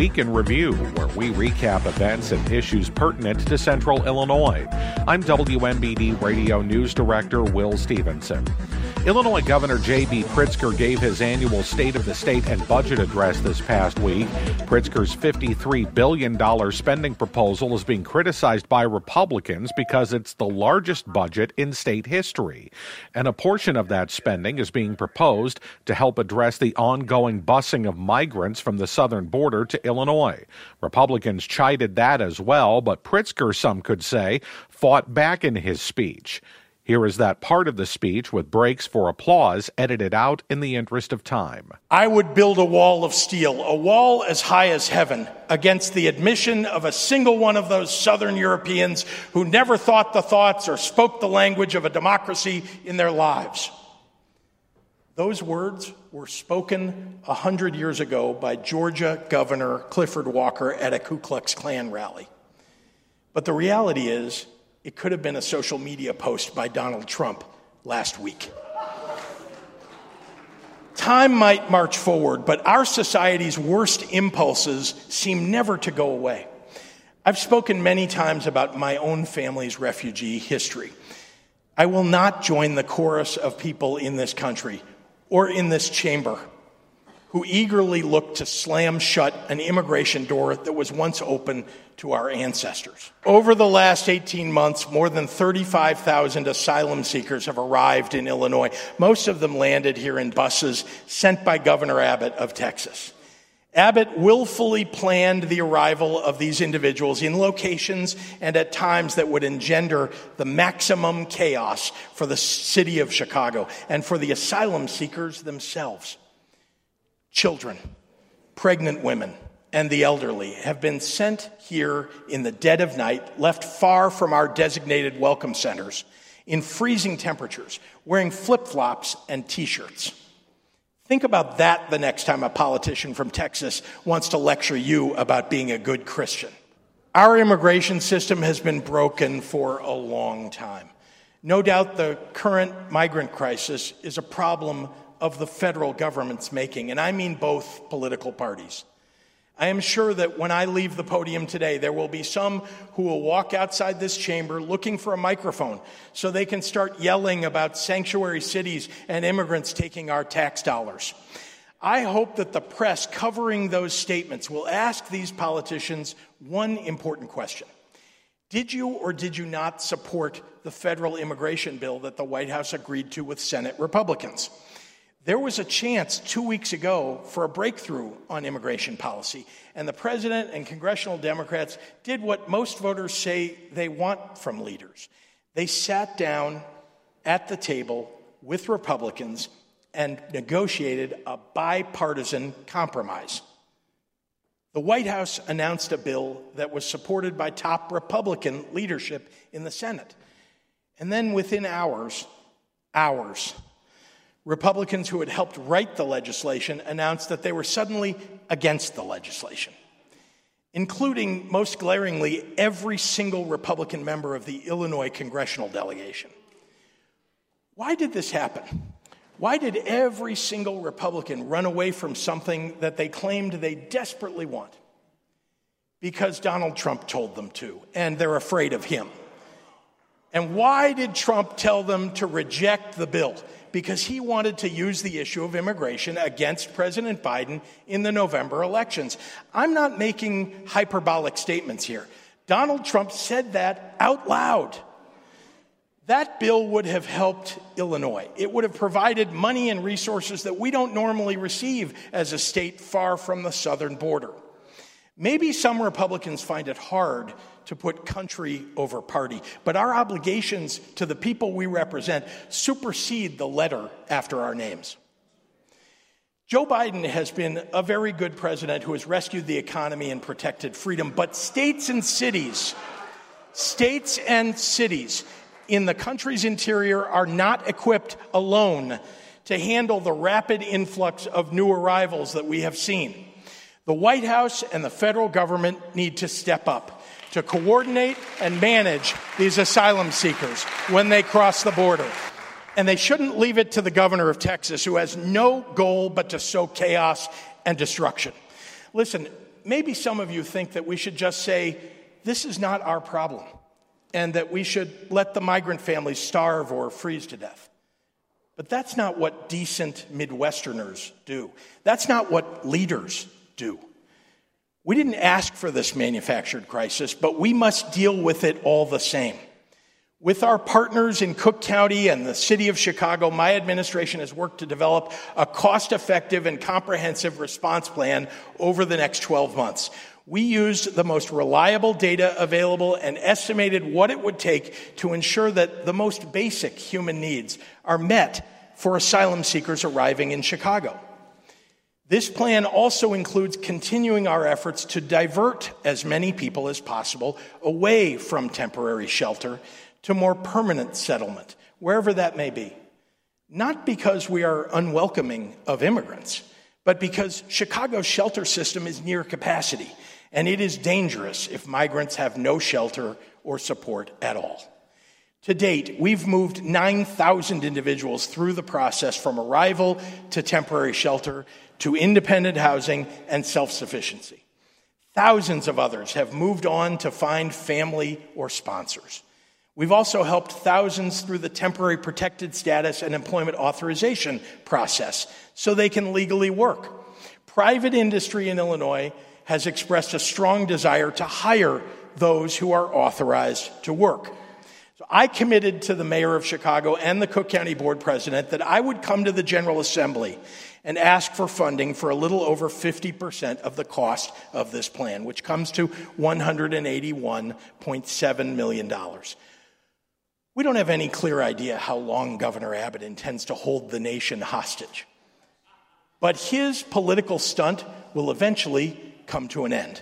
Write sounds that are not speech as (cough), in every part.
Week in Review, where we recap events and issues pertinent to Central Illinois. I'm WMBD Radio News Director Will Stevenson. Illinois Governor J.B. Pritzker gave his annual State of the State and Budget address this past week. Pritzker's $53 billion spending proposal is being criticized by Republicans because it's the largest budget in state history. And a portion of that spending is being proposed to help address the ongoing busing of migrants from the southern border to Illinois. Republicans chided that as well, but Pritzker, some could say, fought back in his speech. Here is that part of the speech with breaks for applause edited out in the interest of time. I would build a wall of steel, a wall as high as heaven, against the admission of a single one of those Southern Europeans who never thought the thoughts or spoke the language of a democracy in their lives. Those words were spoken a hundred years ago by Georgia Governor Clifford Walker at a Ku Klux Klan rally. But the reality is, it could have been a social media post by Donald Trump last week. Time might march forward, but our society's worst impulses seem never to go away. I've spoken many times about my own family's refugee history. I will not join the chorus of people in this country or in this chamber who eagerly looked to slam shut an immigration door that was once open to our ancestors. Over the last 18 months, more than 35,000 asylum seekers have arrived in Illinois. Most of them landed here in buses sent by Governor Abbott of Texas. Abbott willfully planned the arrival of these individuals in locations and at times that would engender the maximum chaos for the city of Chicago and for the asylum seekers themselves. Children, pregnant women, and the elderly have been sent here in the dead of night, left far from our designated welcome centers, in freezing temperatures, wearing flip flops and t shirts. Think about that the next time a politician from Texas wants to lecture you about being a good Christian. Our immigration system has been broken for a long time. No doubt the current migrant crisis is a problem of the federal government's making, and I mean both political parties. I am sure that when I leave the podium today, there will be some who will walk outside this chamber looking for a microphone so they can start yelling about sanctuary cities and immigrants taking our tax dollars. I hope that the press covering those statements will ask these politicians one important question. Did you or did you not support the federal immigration bill that the White House agreed to with Senate Republicans? There was a chance two weeks ago for a breakthrough on immigration policy, and the president and congressional Democrats did what most voters say they want from leaders. They sat down at the table with Republicans and negotiated a bipartisan compromise. The White House announced a bill that was supported by top Republican leadership in the Senate. And then within hours, hours, Republicans who had helped write the legislation announced that they were suddenly against the legislation, including, most glaringly, every single Republican member of the Illinois congressional delegation. Why did this happen? Why did every single Republican run away from something that they claimed they desperately want? Because Donald Trump told them to, and they're afraid of him. And why did Trump tell them to reject the bill? because he wanted to use the issue of immigration against President Biden in the November elections. I'm not making hyperbolic statements here. Donald Trump said that out loud. That bill would have helped Illinois. It would have provided money and resources that we don't normally receive as a state far from the southern border. Maybe some Republicans find it hard to put country over party. But our obligations to the people we represent supersede the letter after our names. Joe Biden has been a very good president who has rescued the economy and protected freedom, but states and cities, states and cities in the country's interior are not equipped alone to handle the rapid influx of new arrivals that we have seen. The White House and the federal government need to step up to coordinate and manage these asylum seekers when they cross the border. And they shouldn't leave it to the governor of Texas, who has no goal but to sow chaos and destruction. Listen, maybe some of you think that we should just say, this is not our problem, and that we should let the migrant families starve or freeze to death. But that's not what decent Midwesterners do. That's not what leaders do. We didn't ask for this manufactured crisis, but we must deal with it all the same. With our partners in Cook County and the city of Chicago, my administration has worked to develop a cost effective and comprehensive response plan over the next 12 months. We used the most reliable data available and estimated what it would take to ensure that the most basic human needs are met for asylum seekers arriving in Chicago. This plan also includes continuing our efforts to divert as many people as possible away from temporary shelter to more permanent settlement, wherever that may be. Not because we are unwelcoming of immigrants, but because Chicago's shelter system is near capacity, and it is dangerous if migrants have no shelter or support at all. To date, we've moved 9,000 individuals through the process from arrival to temporary shelter to independent housing and self sufficiency. Thousands of others have moved on to find family or sponsors. We've also helped thousands through the temporary protected status and employment authorization process so they can legally work. Private industry in Illinois has expressed a strong desire to hire those who are authorized to work. So I committed to the mayor of Chicago and the Cook County board president that I would come to the General Assembly and ask for funding for a little over 50% of the cost of this plan, which comes to $181.7 million. We don't have any clear idea how long Governor Abbott intends to hold the nation hostage. But his political stunt will eventually come to an end.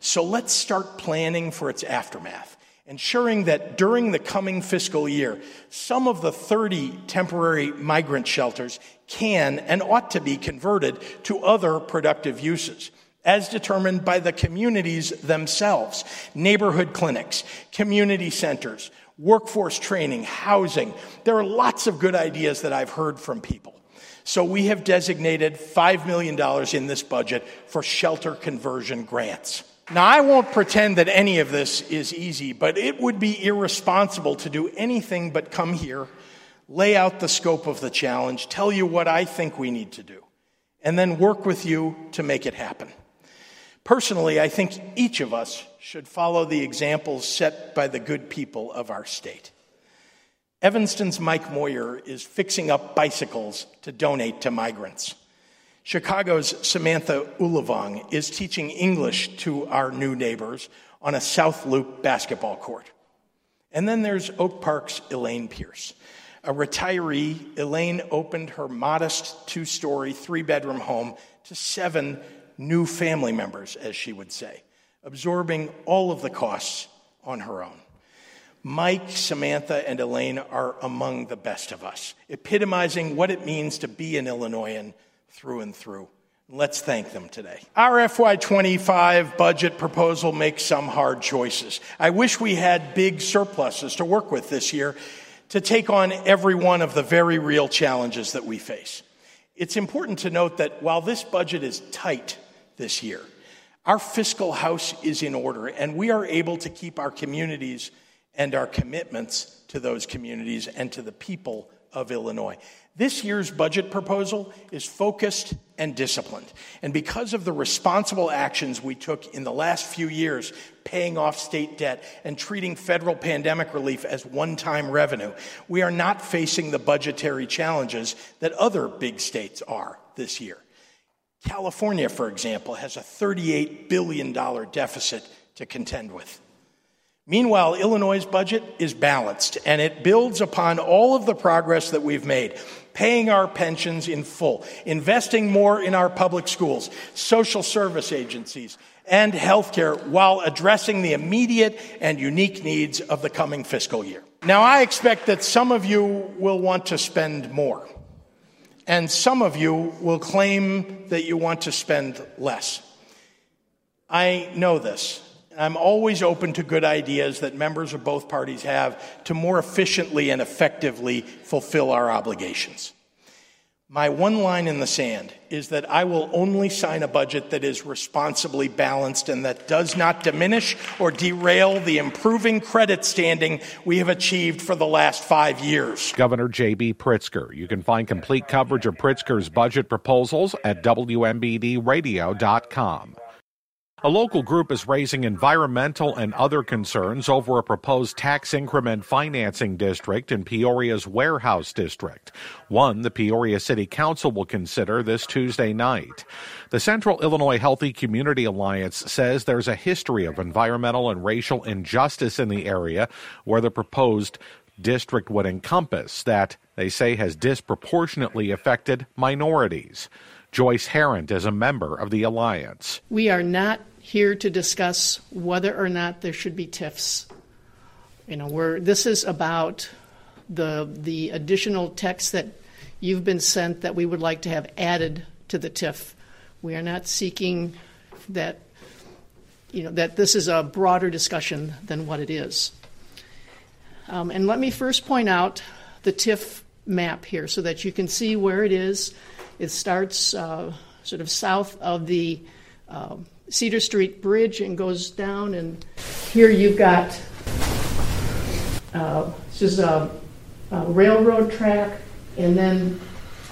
So let's start planning for its aftermath, ensuring that during the coming fiscal year, some of the 30 temporary migrant shelters can and ought to be converted to other productive uses as determined by the communities themselves neighborhood clinics, community centers, workforce training, housing. There are lots of good ideas that I've heard from people. So we have designated $5 million in this budget for shelter conversion grants. Now, I won't pretend that any of this is easy, but it would be irresponsible to do anything but come here, lay out the scope of the challenge, tell you what I think we need to do, and then work with you to make it happen. Personally, I think each of us should follow the examples set by the good people of our state. Evanston's Mike Moyer is fixing up bicycles to donate to migrants. Chicago's Samantha Ulavong is teaching English to our new neighbors on a South Loop basketball court. And then there's Oak Park's Elaine Pierce. A retiree, Elaine opened her modest two story, three bedroom home to seven new family members, as she would say, absorbing all of the costs on her own. Mike, Samantha, and Elaine are among the best of us, epitomizing what it means to be an Illinoisan through and through. Let's thank them today. Our FY25 budget proposal makes some hard choices. I wish we had big surpluses to work with this year to take on every one of the very real challenges that we face. It's important to note that while this budget is tight this year. Our fiscal house is in order, and we are able to keep our communities and our commitments to those communities and to the people of Illinois. This year's budget proposal is focused and disciplined. And because of the responsible actions we took in the last few years, paying off state debt and treating federal pandemic relief as one time revenue, we are not facing the budgetary challenges that other big states are this year. California, for example, has a $38 billion deficit to contend with. Meanwhile, Illinois' budget is balanced and it builds upon all of the progress that we've made, paying our pensions in full, investing more in our public schools, social service agencies, and healthcare while addressing the immediate and unique needs of the coming fiscal year. Now, I expect that some of you will want to spend more. And some of you will claim that you want to spend less. I know this. I'm always open to good ideas that members of both parties have to more efficiently and effectively fulfill our obligations. My one line in the sand is that I will only sign a budget that is responsibly balanced and that does not diminish or derail the improving credit standing we have achieved for the last five years. Governor J.B. Pritzker. You can find complete coverage of Pritzker's budget proposals at WMBDradio.com. A local group is raising environmental and other concerns over a proposed tax increment financing district in Peoria's warehouse district, one the Peoria City Council will consider this Tuesday night. The Central Illinois Healthy Community Alliance says there's a history of environmental and racial injustice in the area where the proposed district would encompass that they say has disproportionately affected minorities. Joyce Harant is a member of the alliance. We are not here to discuss whether or not there should be TIFs. You know, we're, this is about the the additional text that you've been sent that we would like to have added to the TIF. We are not seeking that you know that this is a broader discussion than what it is. Um, and let me first point out the TIF map here so that you can see where it is. It starts uh, sort of south of the uh, Cedar Street Bridge and goes down, and here you've got uh, this is a, a, railroad track, and then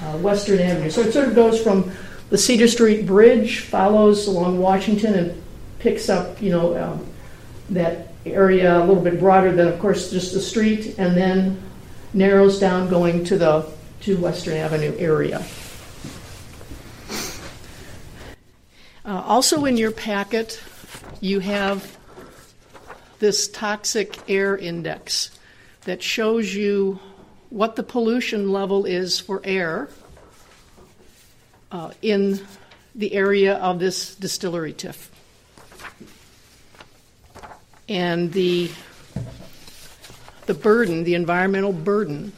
uh, Western Avenue. So it sort of goes from the Cedar Street Bridge, follows along Washington, and picks up, you know, um, that area a little bit broader than, of course, just the street, and then narrows down going to the to Western Avenue area. Uh, also, in your packet, you have this toxic air index that shows you what the pollution level is for air uh, in the area of this distillery TIF. And the, the burden, the environmental burden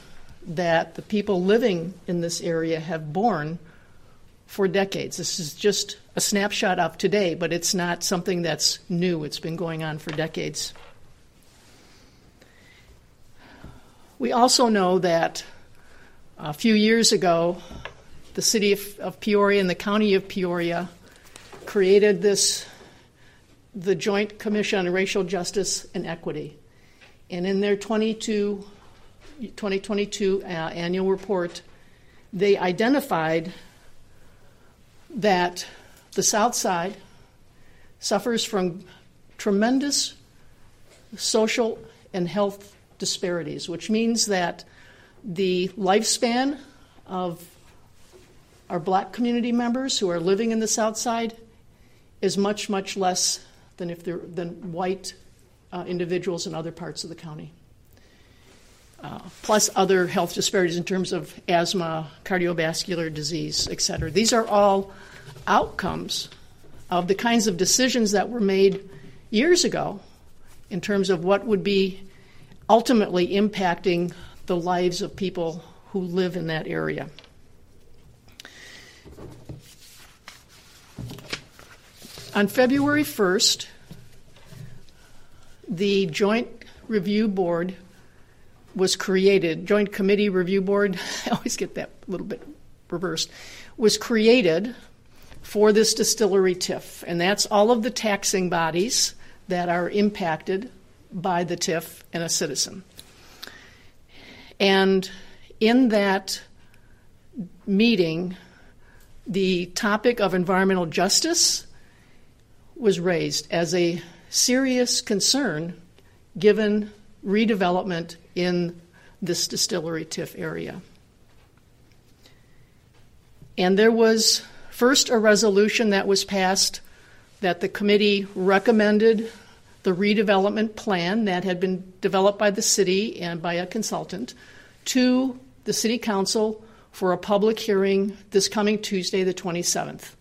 that the people living in this area have borne for decades. This is just a snapshot of today, but it's not something that's new. It's been going on for decades. We also know that a few years ago, the city of, of Peoria and the county of Peoria created this the Joint Commission on Racial Justice and Equity. And in their 22, 2022 uh, annual report, they identified that the South Side suffers from tremendous social and health disparities, which means that the lifespan of our black community members who are living in the South Side is much, much less than if they're than white uh, individuals in other parts of the county. Uh, plus other health disparities in terms of asthma, cardiovascular disease, et cetera. These are all outcomes of the kinds of decisions that were made years ago in terms of what would be ultimately impacting the lives of people who live in that area. On February 1st, the Joint Review Board was created, Joint Committee Review Board, (laughs) I always get that a little bit reversed, was created for this distillery TIF. And that's all of the taxing bodies that are impacted by the TIF and a citizen. And in that meeting, the topic of environmental justice was raised as a serious concern given redevelopment in this distillery TIF area. And there was first a resolution that was passed that the committee recommended the redevelopment plan that had been developed by the city and by a consultant to the city council for a public hearing this coming Tuesday, the 27th.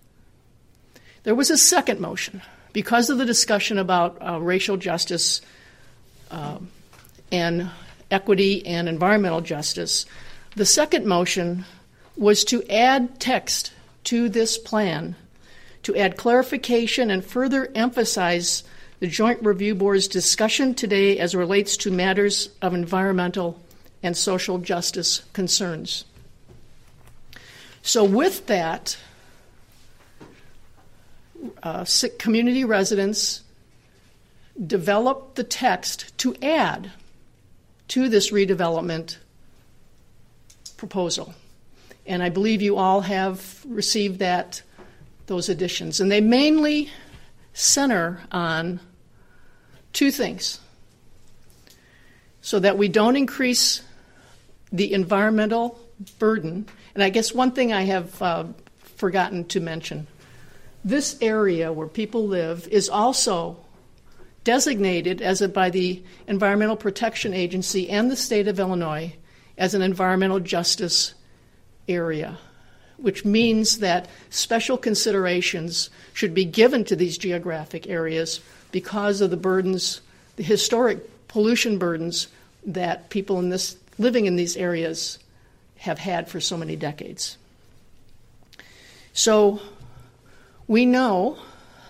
There was a second motion because of the discussion about uh, racial justice uh, and equity and environmental justice. The second motion was to add text to this plan to add clarification and further emphasize the Joint Review Board's discussion today as relates to matters of environmental and social justice concerns. So, with that, uh, community residents developed the text to add to this redevelopment proposal. And I believe you all have received that those additions. And they mainly center on two things so that we don't increase the environmental burden. And I guess one thing I have uh, forgotten to mention this area where people live is also designated as a, by the Environmental Protection Agency and the state of Illinois as an environmental justice area, which means that special considerations should be given to these geographic areas because of the burdens, the historic pollution burdens that people in this living in these areas have had for so many decades. So we know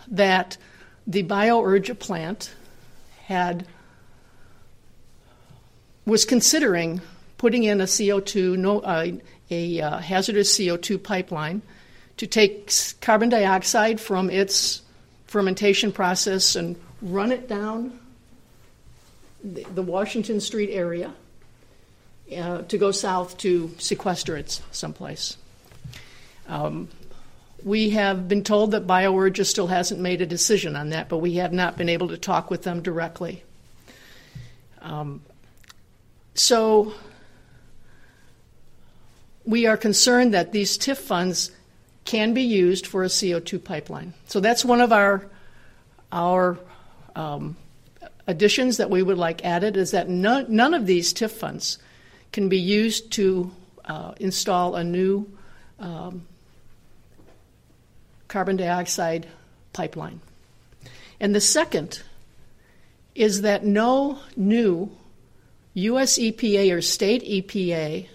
that the BioUrja plant had was considering putting in a CO2 no, uh, a uh, hazardous CO2 pipeline to take carbon dioxide from its fermentation process and run it down the, the Washington Street area uh, to go south to sequester it someplace. Um, we have been told that BioUrja still hasn't made a decision on that, but we have not been able to talk with them directly. Um, so we are concerned that these TIF funds can be used for a CO2 pipeline. So that's one of our our um, additions that we would like added is that none, none of these TIF funds can be used to uh, install a new um, carbon dioxide pipeline. And the second is that no new U.S. EPA or state EPA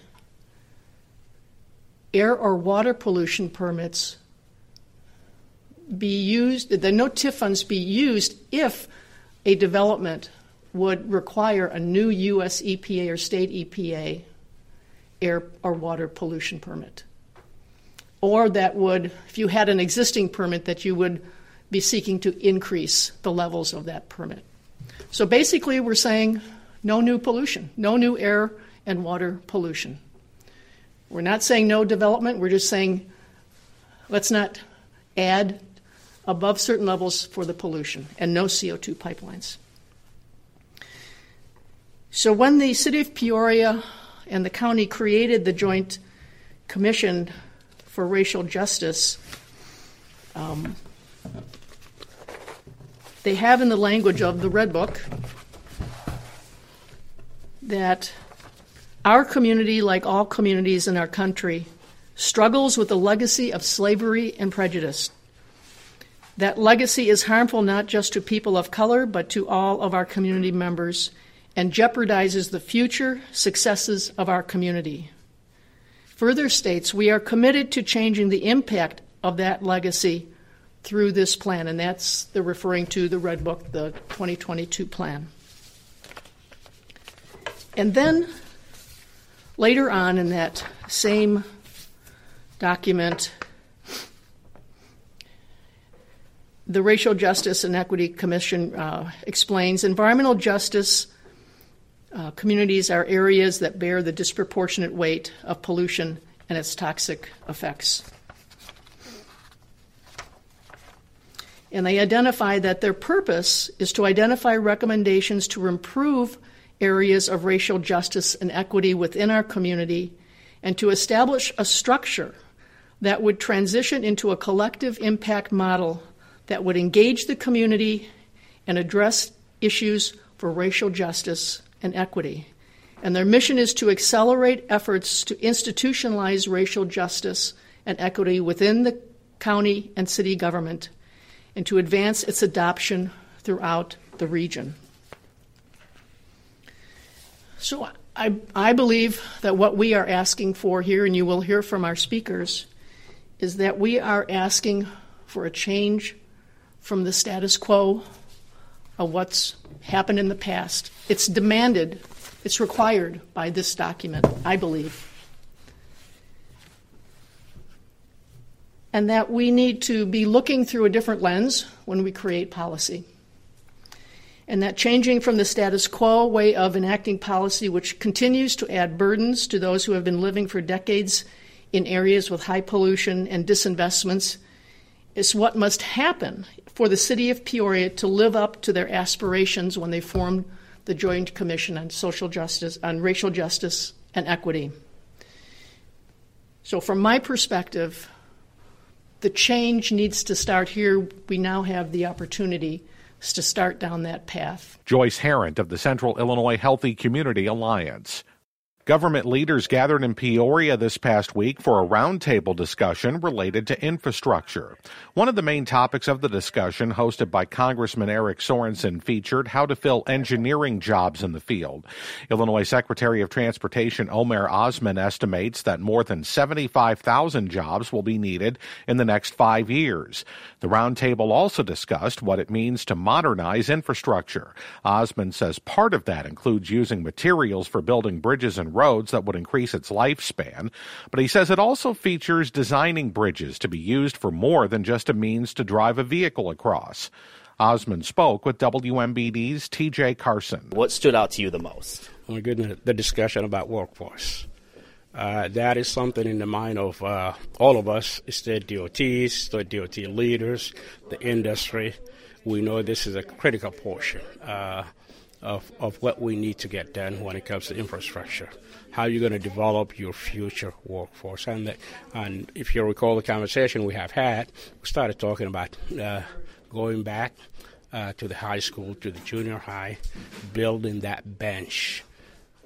air or water pollution permits be used, that no TIF funds be used if a development would require a new U.S. EPA or state EPA air or water pollution permit. Or that would, if you had an existing permit, that you would be seeking to increase the levels of that permit. So basically, we're saying no new pollution, no new air and water pollution. We're not saying no development, we're just saying let's not add above certain levels for the pollution and no CO2 pipelines. So when the city of Peoria and the county created the Joint Commission for Racial Justice, um, they have in the language of the Red Book that our community, like all communities in our country, struggles with the legacy of slavery and prejudice. That legacy is harmful not just to people of color, but to all of our community members and jeopardizes the future successes of our community. Further states we are committed to changing the impact of that legacy through this plan, and that's the referring to the Red Book, the 2022 plan. And then Later on in that same document, the Racial Justice and Equity Commission uh, explains environmental justice uh, communities are areas that bear the disproportionate weight of pollution and its toxic effects. And they identify that their purpose is to identify recommendations to improve areas of racial justice and equity within our community and to establish a structure that would transition into a collective impact model that would engage the community and address issues for racial justice and equity. And their mission is to accelerate efforts to institutionalize racial justice and equity within the county and city government and to advance its adoption throughout the region. So I, I believe that what we are asking for here, and you will hear from our speakers, is that we are asking for a change from the status quo of what's happened in the past. It's demanded, it's required by this document, I believe. and that we need to be looking through a different lens when we create policy. And that changing from the status quo way of enacting policy, which continues to add burdens to those who have been living for decades in areas with high pollution and disinvestments, is what must happen for the city of Peoria to live up to their aspirations when they formed the Joint Commission on Social Justice, on Racial Justice and Equity. So, from my perspective, the change needs to start here. We now have the opportunity to start down that path. Joyce Harant of the Central Illinois Healthy Community Alliance. Government leaders gathered in Peoria this past week for a roundtable discussion related to infrastructure. One of the main topics of the discussion, hosted by Congressman Eric Sorensen, featured how to fill engineering jobs in the field. Illinois Secretary of Transportation Omer Osman estimates that more than 75,000 jobs will be needed in the next five years. The roundtable also discussed what it means to modernize infrastructure. Osman says part of that includes using materials for building bridges and roads that would increase its lifespan, but he says it also features designing bridges to be used for more than just a means to drive a vehicle across. Osman spoke with WMBD's TJ Carson. What stood out to you the most? Oh my goodness, the discussion about workforce. Uh, that is something in the mind of uh, all of us, state DOTs, state DOT leaders, the industry. We know this is a critical portion. Uh, of, of what we need to get done when it comes to infrastructure. How you're going to develop your future workforce. And, the, and if you recall the conversation we have had, we started talking about uh, going back uh, to the high school, to the junior high, building that bench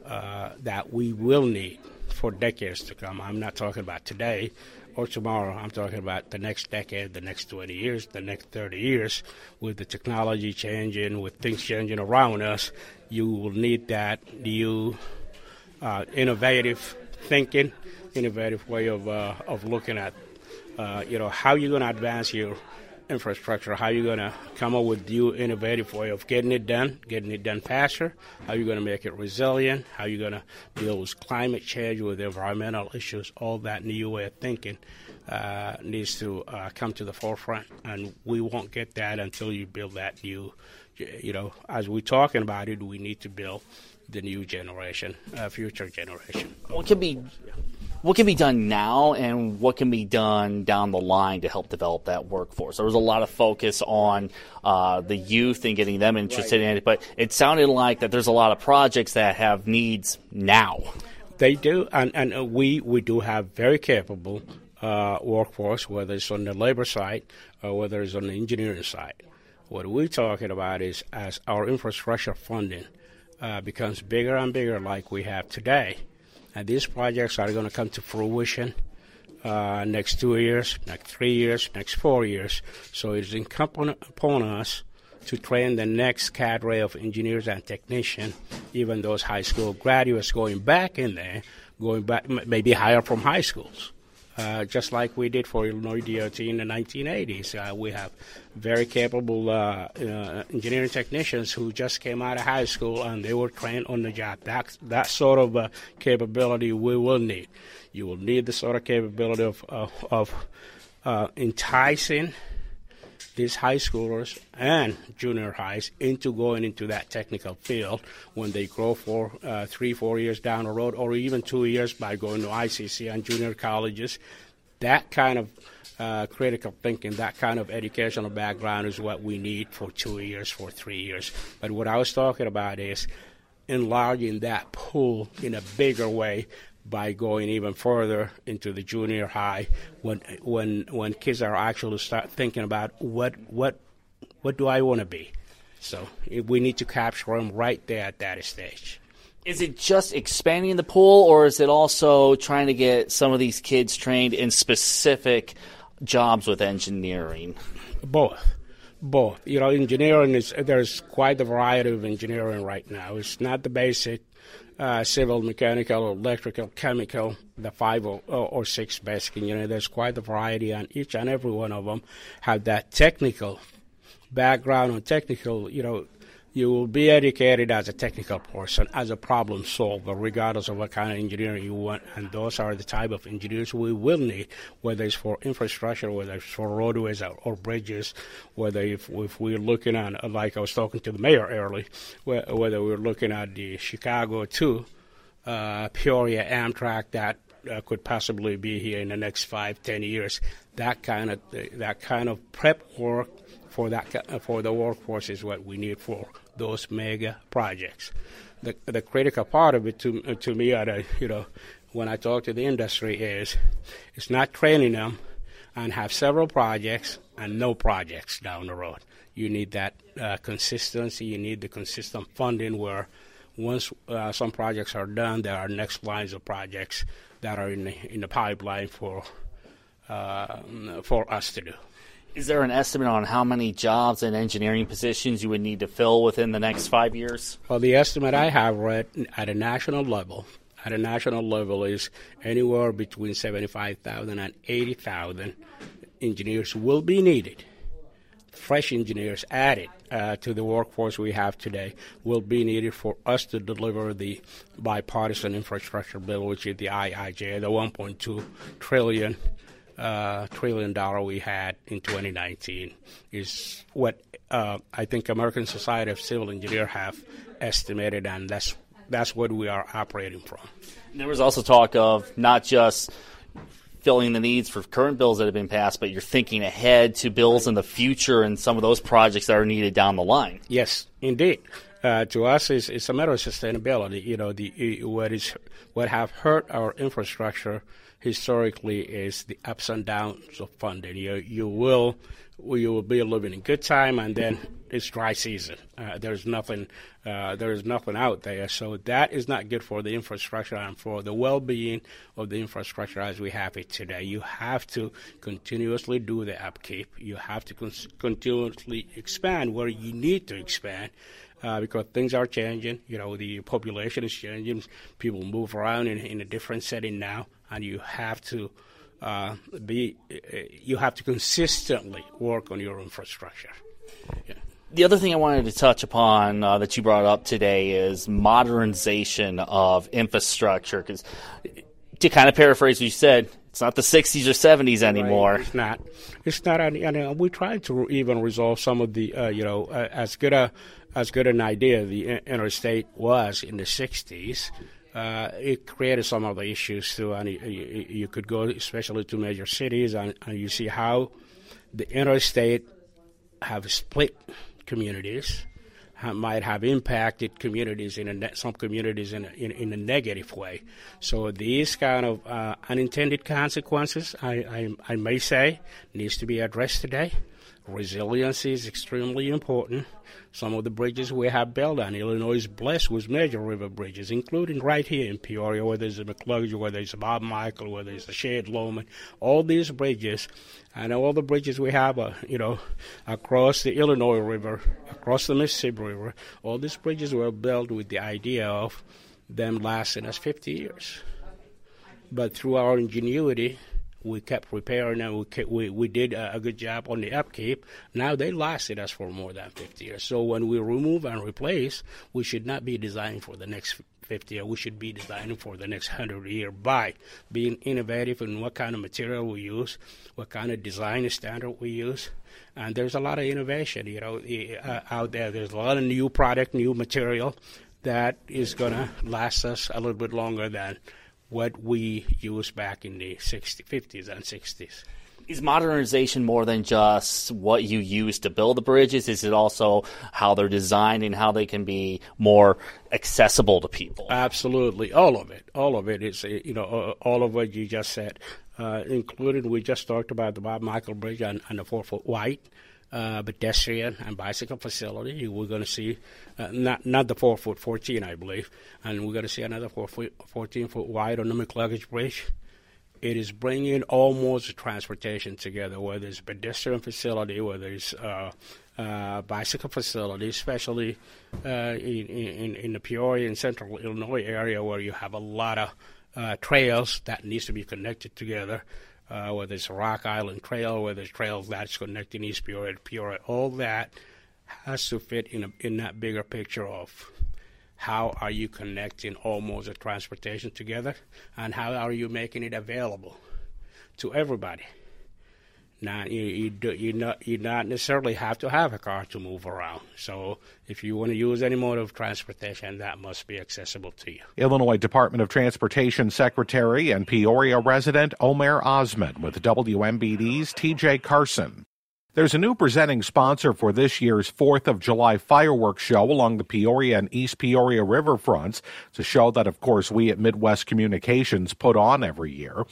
uh, that we will need for decades to come. I'm not talking about today, or tomorrow. I'm talking about the next decade, the next 20 years, the next 30 years. With the technology changing, with things changing around us, you will need that new uh, innovative thinking, innovative way of uh, of looking at, uh, you know, how you're going to advance your infrastructure, how you're going to come up with new innovative way of getting it done, getting it done faster, how you're going to make it resilient, how you're going to deal with climate change, with environmental issues, all that new way of thinking uh, needs to uh, come to the forefront. And we won't get that until you build that new, you know, as we're talking about it, we need to build the new generation, uh, future generation. What can be what can be done now and what can be done down the line to help develop that workforce? There was a lot of focus on uh, the youth and getting them interested right. in it, but it sounded like that there's a lot of projects that have needs now. They do, and, and we, we do have very capable uh, workforce, whether it's on the labor side or whether it's on the engineering side. What we're talking about is as our infrastructure funding uh, becomes bigger and bigger, like we have today, and these projects are going to come to fruition uh, next two years, next three years, next four years. So it's incumbent upon us to train the next cadre of engineers and technicians, even those high school graduates going back in there, going back, maybe higher from high schools. Uh, just like we did for Illinois DOT in the 1980s. Uh, we have very capable uh, uh, engineering technicians who just came out of high school and they were trained on the job. That, that sort of capability we will need. You will need the sort of capability of, of enticing these high schoolers and junior highs into going into that technical field when they grow for uh, three, four years down the road, or even two years by going to ICC and junior colleges. That kind of uh, critical thinking, that kind of educational background is what we need for two years, for three years. But what I was talking about is enlarging that pool in a bigger way by going even further into the junior high when when when kids are actually start thinking about what what what do I want to be. So we need to capture them right there at that stage. Is it just expanding the pool, or is it also trying to get some of these kids trained in specific jobs with engineering? Both both. You know, engineering is there's quite a variety of engineering right now. It's not the basic uh, civil, mechanical, electrical, chemical, the five or, or, six basically. You there's quite a variety, and each and every one of them have that technical background and technical, you know, you will be educated as a technical person, as a problem solver, regardless of what kind of engineering you want. And those are the type of engineers we will need, whether it's for infrastructure, whether it's for roadways or, or bridges, whether if, if we're looking at, like I was talking to the mayor early, whether we're looking at the Chicago to uh, Peoria Amtrak that uh, could possibly be here in the next five, ten years. That kind of that kind of prep work for that for the workforce is what we need for those mega projects. The the critical part of it to to me, are you know, when I talk to the industry is, it's not training them and have several projects and no projects down the road. You need that uh, consistency. You need the consistent funding where once uh, some projects are done, there are next lines of projects that are in the, in the pipeline for uh, for us to do. Is there an estimate on how many jobs and engineering positions you would need to fill within the next five years? Well, the estimate I have read at a national level, at a national level, is anywhere between 75,000 and 80,000 engineers will be needed. Fresh engineers added uh, to the workforce we have today will be needed for us to deliver the bipartisan infrastructure bill, which is the IIJ, the 1.2 trillion uh, trillion dollar we had in 2019 is what uh, I think American Society of Civil Engineers have estimated, and that's that's what we are operating from. There was also talk of not just filling the needs for current bills that have been passed, but you're thinking ahead to bills in the future and some of those projects that are needed down the line. Yes, indeed. Uh, to us, it's, it's, a matter of sustainability. You know, the what is what have hurt our infrastructure historically is the ups and downs of funding. You you will you will be living in good time, and then it's dry season. Uh, there's nothing uh, there is nothing out there, so that is not good for the infrastructure and for the well-being of the infrastructure as we have it today. You have to continuously do the upkeep. You have to con- continuously expand where you need to expand. Uh, because things are changing. You know, the population is changing. People move around in, in a different setting now and you have to uh, be you have to consistently work on your infrastructure. Yeah. The other thing I wanted to touch upon uh, that you brought up today is modernization of infrastructure. Because to kind of paraphrase what you said, it's not the 60s or 70s anymore. Right. It's not. It's not. And we tried to even resolve some of the, uh, you know, uh, as good a as good an idea the interstate was in the 60s uh, it created some of the issues too. And you, you, could go, especially to major cities, and, and you see how the interstate have split communities, have, might have impacted communities in a, some communities in a, in, in, a negative way. So these kind of uh, unintended consequences, I, I, I may say, needs to be addressed today. Resiliency is extremely important. Some of the bridges we have built on Illinois is blessed with major river bridges, including right here in Peoria, whether it's a McClugage, whether it's Bob Michel, whether it's a Shade-Lohmann. All these bridges, and all the bridges we have, uh, you know, across the Illinois River, across the Mississippi River, all these bridges were built with the idea of them lasting us 50 years. But through our ingenuity, we kept repairing and we, kept, we, we did a, a, good job on the upkeep. Now they lasted us for more than 50 years. So when we remove and replace, we should not be designing for the next 50 years. We should be designing for the next 100 year by being innovative in what kind of material we use, what kind of design standard we use. And there's a lot of innovation, you know, uh, out there. There's a lot of new product, new material that is going to last us a little bit longer than what we used back in the 60s, 50s and 60s. Is modernization more than just what you use to build the bridges? Is it also how they're designed and how they can be more accessible to people? Absolutely, all of it, all of it is you know all of what you just said, uh, including we just talked about the Bob Michel Bridge and, and the four foot wide uh, pedestrian and bicycle facility. We're going to see uh, not not the four foot fourteen, I believe, and we're going to see another four foot fourteen foot wide on the McClugage Bridge. It is bringing all modes of transportation together, whether it's pedestrian facility, whether it's uh, uh, bicycle facility, especially uh, in, in, in the Peoria and Central Illinois area, where you have a lot of uh, trails that needs to be connected together uh, whether it's Rock Island Trail, whether it's trails that's connecting East Peoria to Peoria, all that has to fit in a, in that bigger picture of how are you connecting all modes of transportation together and how are you making it available to everybody. Now, you you, do, you not you not necessarily have to have a car to move around. So, if you want to use any mode of transportation, that must be accessible to you. Illinois Department of Transportation Secretary and Peoria resident Omer Osman with WMBD's TJ Carson. There's a new presenting sponsor for this year's 4th of July fireworks show along the Peoria and East Peoria riverfronts. It's a show that, of course, we at Midwest Communications put on every year.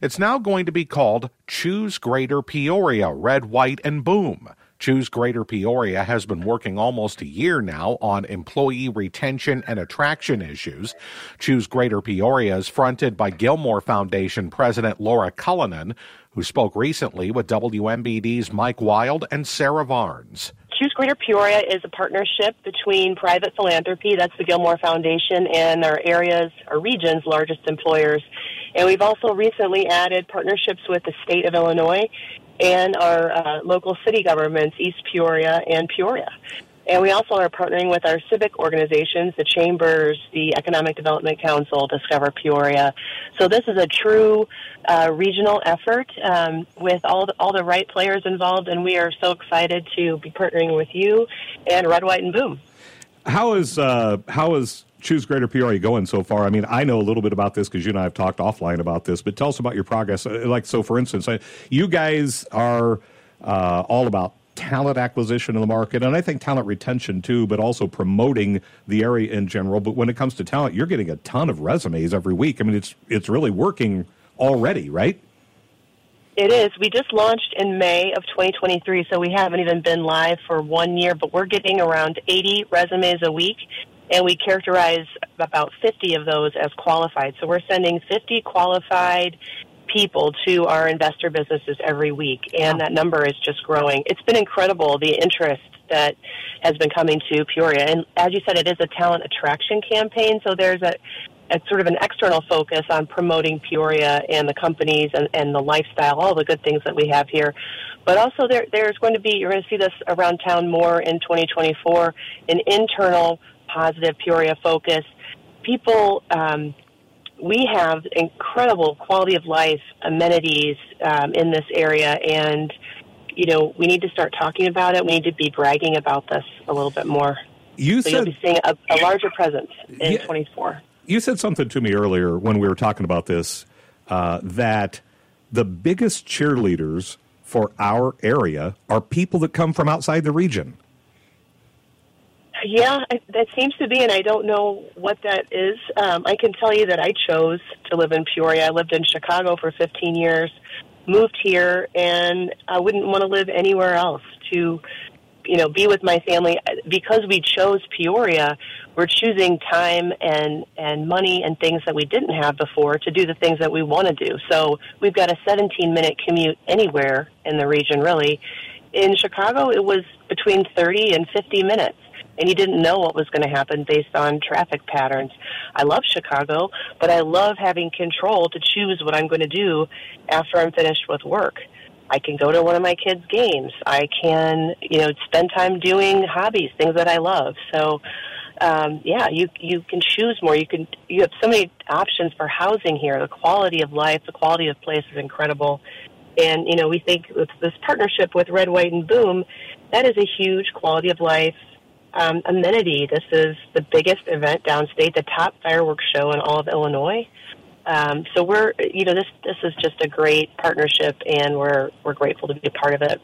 It's now going to be called Choose Greater Peoria Red, White, and Boom. Choose Greater Peoria has been working almost a year now on employee retention and attraction issues. Choose Greater Peoria is fronted by Gilmore Foundation President Laura Cullinan, who spoke recently with WMBD's Mike Wild and Sarah Varnes. Choose Greater Peoria is a partnership between private philanthropy, that's the Gilmore Foundation, and our area's, our region's largest employers. And we've also recently added partnerships with the state of Illinois and our uh, local city governments, East Peoria and Peoria. And we also are partnering with our civic organizations, the Chambers, the Economic Development Council, Discover Peoria. So this is a true uh, regional effort um, with all the, all the right players involved, and we are so excited to be partnering with you and Red, White, and Boom. How is uh, how is Choose Greater Peoria going so far? I mean, I know a little bit about this because you and I have talked offline about this, but tell us about your progress. Uh, like, so for instance, you guys are uh, all about talent acquisition in the market, and I think talent retention too, but also promoting the area in general. But when it comes to talent, you're getting a ton of resumes every week. I mean, it's it's really working already, right? It is. We just launched in May of 2023, so we haven't even been live for one year, but we're getting around 80 resumes a week, and we characterize about 50 of those as qualified. So we're sending 50 qualified people to our investor businesses every week, and that number is just growing. It's been incredible the interest that has been coming to Peoria. And as you said, it is a talent attraction campaign, so there's a, a sort of an external focus on promoting Peoria and the companies and, and the lifestyle, all the good things that we have here. But also, there, there's going to be, you're going to see this around town more in 2024, an internal positive Peoria focus. People, um, we have incredible quality of life amenities um, in this area, and you know we need to start talking about it. We need to be bragging about this a little bit more. You so said you'll be seeing a, a larger presence in yeah, 24. You said something to me earlier when we were talking about this uh, that the biggest cheerleaders for our area are people that come from outside the region. Yeah, that seems to be, and I don't know what that is. Um, I can tell you that I chose to live in Peoria. I lived in Chicago for 15 years, moved here, and I wouldn't want to live anywhere else. To, you know, be with my family because we chose Peoria. We're choosing time and and money and things that we didn't have before to do the things that we want to do. So we've got a 17 minute commute anywhere in the region, really. In Chicago, it was between 30 and 50 minutes and you didn't know what was going to happen based on traffic patterns. I love Chicago, but I love having control to choose what I'm going to do after I'm finished with work. I can go to one of my kids' games. I can, you know, spend time doing hobbies, things that I love. So, um, yeah, you you can choose more. You can you have so many options for housing here. The quality of life, the quality of place is incredible. And you know, we think with this partnership with Red, White, and Boom, that is a huge quality of life um, amenity. This is the biggest event downstate, the top fireworks show in all of Illinois. Um, so we're, you know, this this is just a great partnership, and we're we're grateful to be a part of it.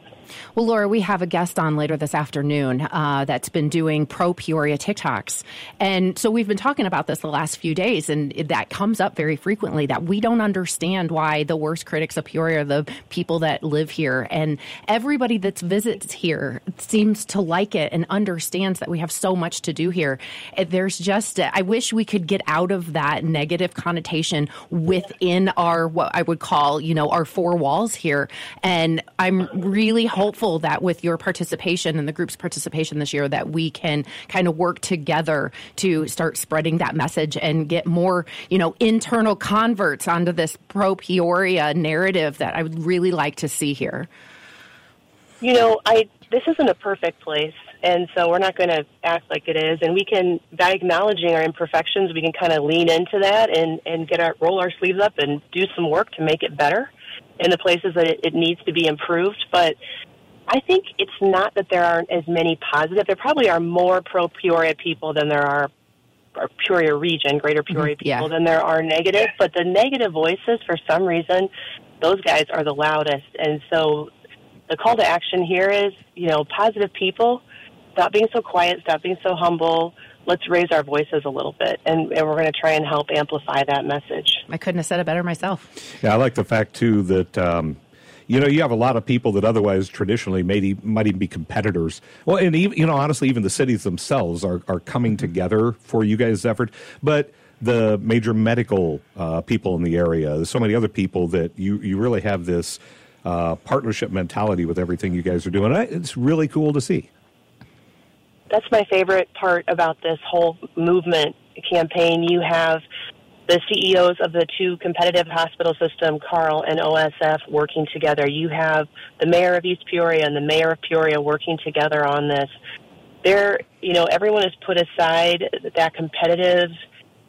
Well, Laura, we have a guest on later this afternoon uh, that's been doing pro Peoria TikToks. And so we've been talking about this the last few days, and that comes up very frequently that we don't understand why the worst critics of Peoria are the people that live here. And everybody that visits here seems to like it and understands that we have so much to do here. There's just, I wish we could get out of that negative connotation within our, what I would call, you know, our four walls here. And I'm really hopeful that with your participation and the group's participation this year, that we can kind of work together to start spreading that message and get more, you know, internal converts onto this pro Peoria narrative that I would really like to see here. You know, I this isn't a perfect place. And so we're not going to act like it is. And we can, by acknowledging our imperfections, we can kind of lean into that and, and get our, roll our sleeves up and do some work to make it better in the places that it, it needs to be improved. But I think it's not that there aren't as many positive. There probably are more pro Peoria people than there are or Peoria region, Greater Peoria Mm-hmm. yeah. people than there are negative. But the negative voices, for some reason, those guys are the loudest. And so the call to action here is, you know, positive people, stop being so quiet, stop being so humble. Let's raise our voices a little bit, and, and we're going to try and help amplify that message. I couldn't have said it better myself. Yeah, I like the fact too that um, you know you have a lot of people that otherwise traditionally maybe might even be competitors. Well, and even you know honestly, even the cities themselves are are coming together for you guys' effort, but. The major medical uh, people in the area. There's so many other people that you, you really have this uh, partnership mentality with everything you guys are doing. I, it's really cool to see. That's my favorite part about this whole movement campaign. You have the CEOs of the two competitive hospital system, Carle and OSF, working together. You have the mayor of East Peoria and the mayor of Peoria working together on this. There, you know, everyone has put aside that competitive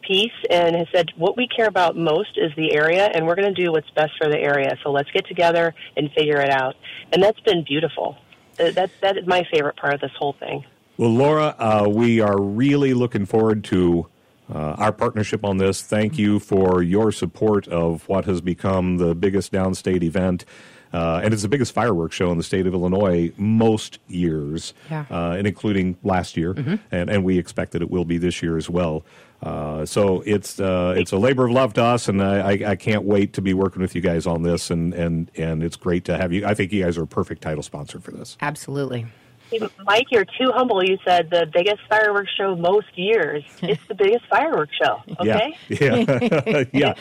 piece and has said what we care about most is the area, and we're going to do what's best for the area. So let's get together and figure it out. And that's been beautiful. That that is my favorite part of this whole thing. Well, Laura, uh, we are really looking forward to uh, our partnership on this. Thank you for your support of what has become the biggest downstate event. Uh, and it's the biggest fireworks show in the state of Illinois most years, Yeah. uh, and including last year, and, and we expect that it will be this year as well. Uh, so it's uh, it's a labor of love to us, and I, I, I can't wait to be working with you guys on this, and, and, and it's great to have you. I think you guys are a perfect title sponsor for this. Absolutely. Mike, you're too humble. You said the biggest fireworks show most years. (laughs) It's the biggest fireworks show. Okay. Yeah, (laughs) yeah,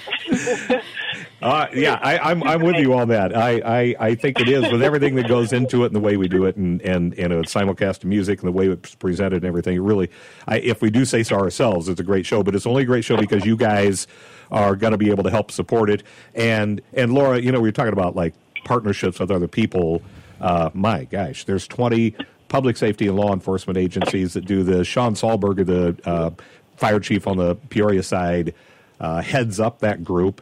yeah. (laughs) Uh, yeah, I, I'm I'm with you on that. I, I, I think it is with everything that goes into it and the way we do it, and and and it's simulcast to music and the way it's presented and everything. It really, I, if we do say so ourselves, it's a great show. But it's only a great show because you guys are going to be able to help support it. And and Laura, you know, we were talking about like partnerships with other people. Uh, my gosh, there's 20 public safety and law enforcement agencies that do this. Shawn Sollberger, the uh, fire chief on the Peoria side, uh, heads up that group.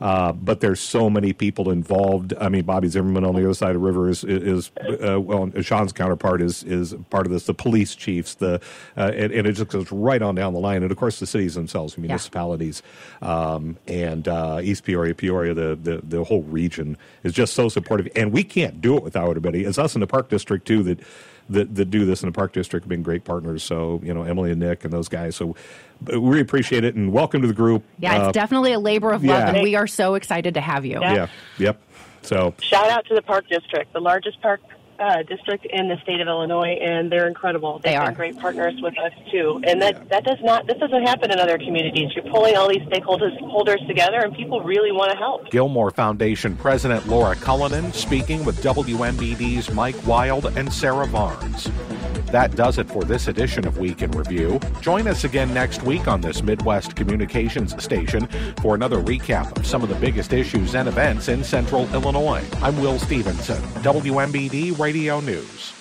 Uh, but there's so many people involved. I mean, Bobby Zimmerman on the other side of the river is is uh, well, Shawn's counterpart is is part of this. The police chiefs, the uh, and, and it just goes right on down the line. And of course, the cities themselves, municipalities, um, and uh, East Peoria, Peoria, the, the the whole region is just so supportive. And we can't do it without everybody. It's us in the Park District too that that, that do this in the Park District have been great partners. So you know, Emily and Nick and those guys. So we appreciate it and welcome to the group. Yeah, it's Uh, definitely a labor of love, yeah. and we are so excited to have you. Yeah. yeah. Yep. So Shout out to the Park District, the largest park uh, district in the state of Illinois, and they're incredible. They've They are. been great partners with us too. And that that does not this doesn't happen in other communities. You're pulling all these stakeholders holders together, and people really want to help. Gilmore Foundation President Laura Cullinan speaking with WMBD's Mike Wild and Sarah Barnes. That does it for this edition of Week in Review. Join us again next week on this Midwest Communications station for another recap of some of the biggest issues and events in Central Illinois. I'm Will Stevenson, WMBD Radio News.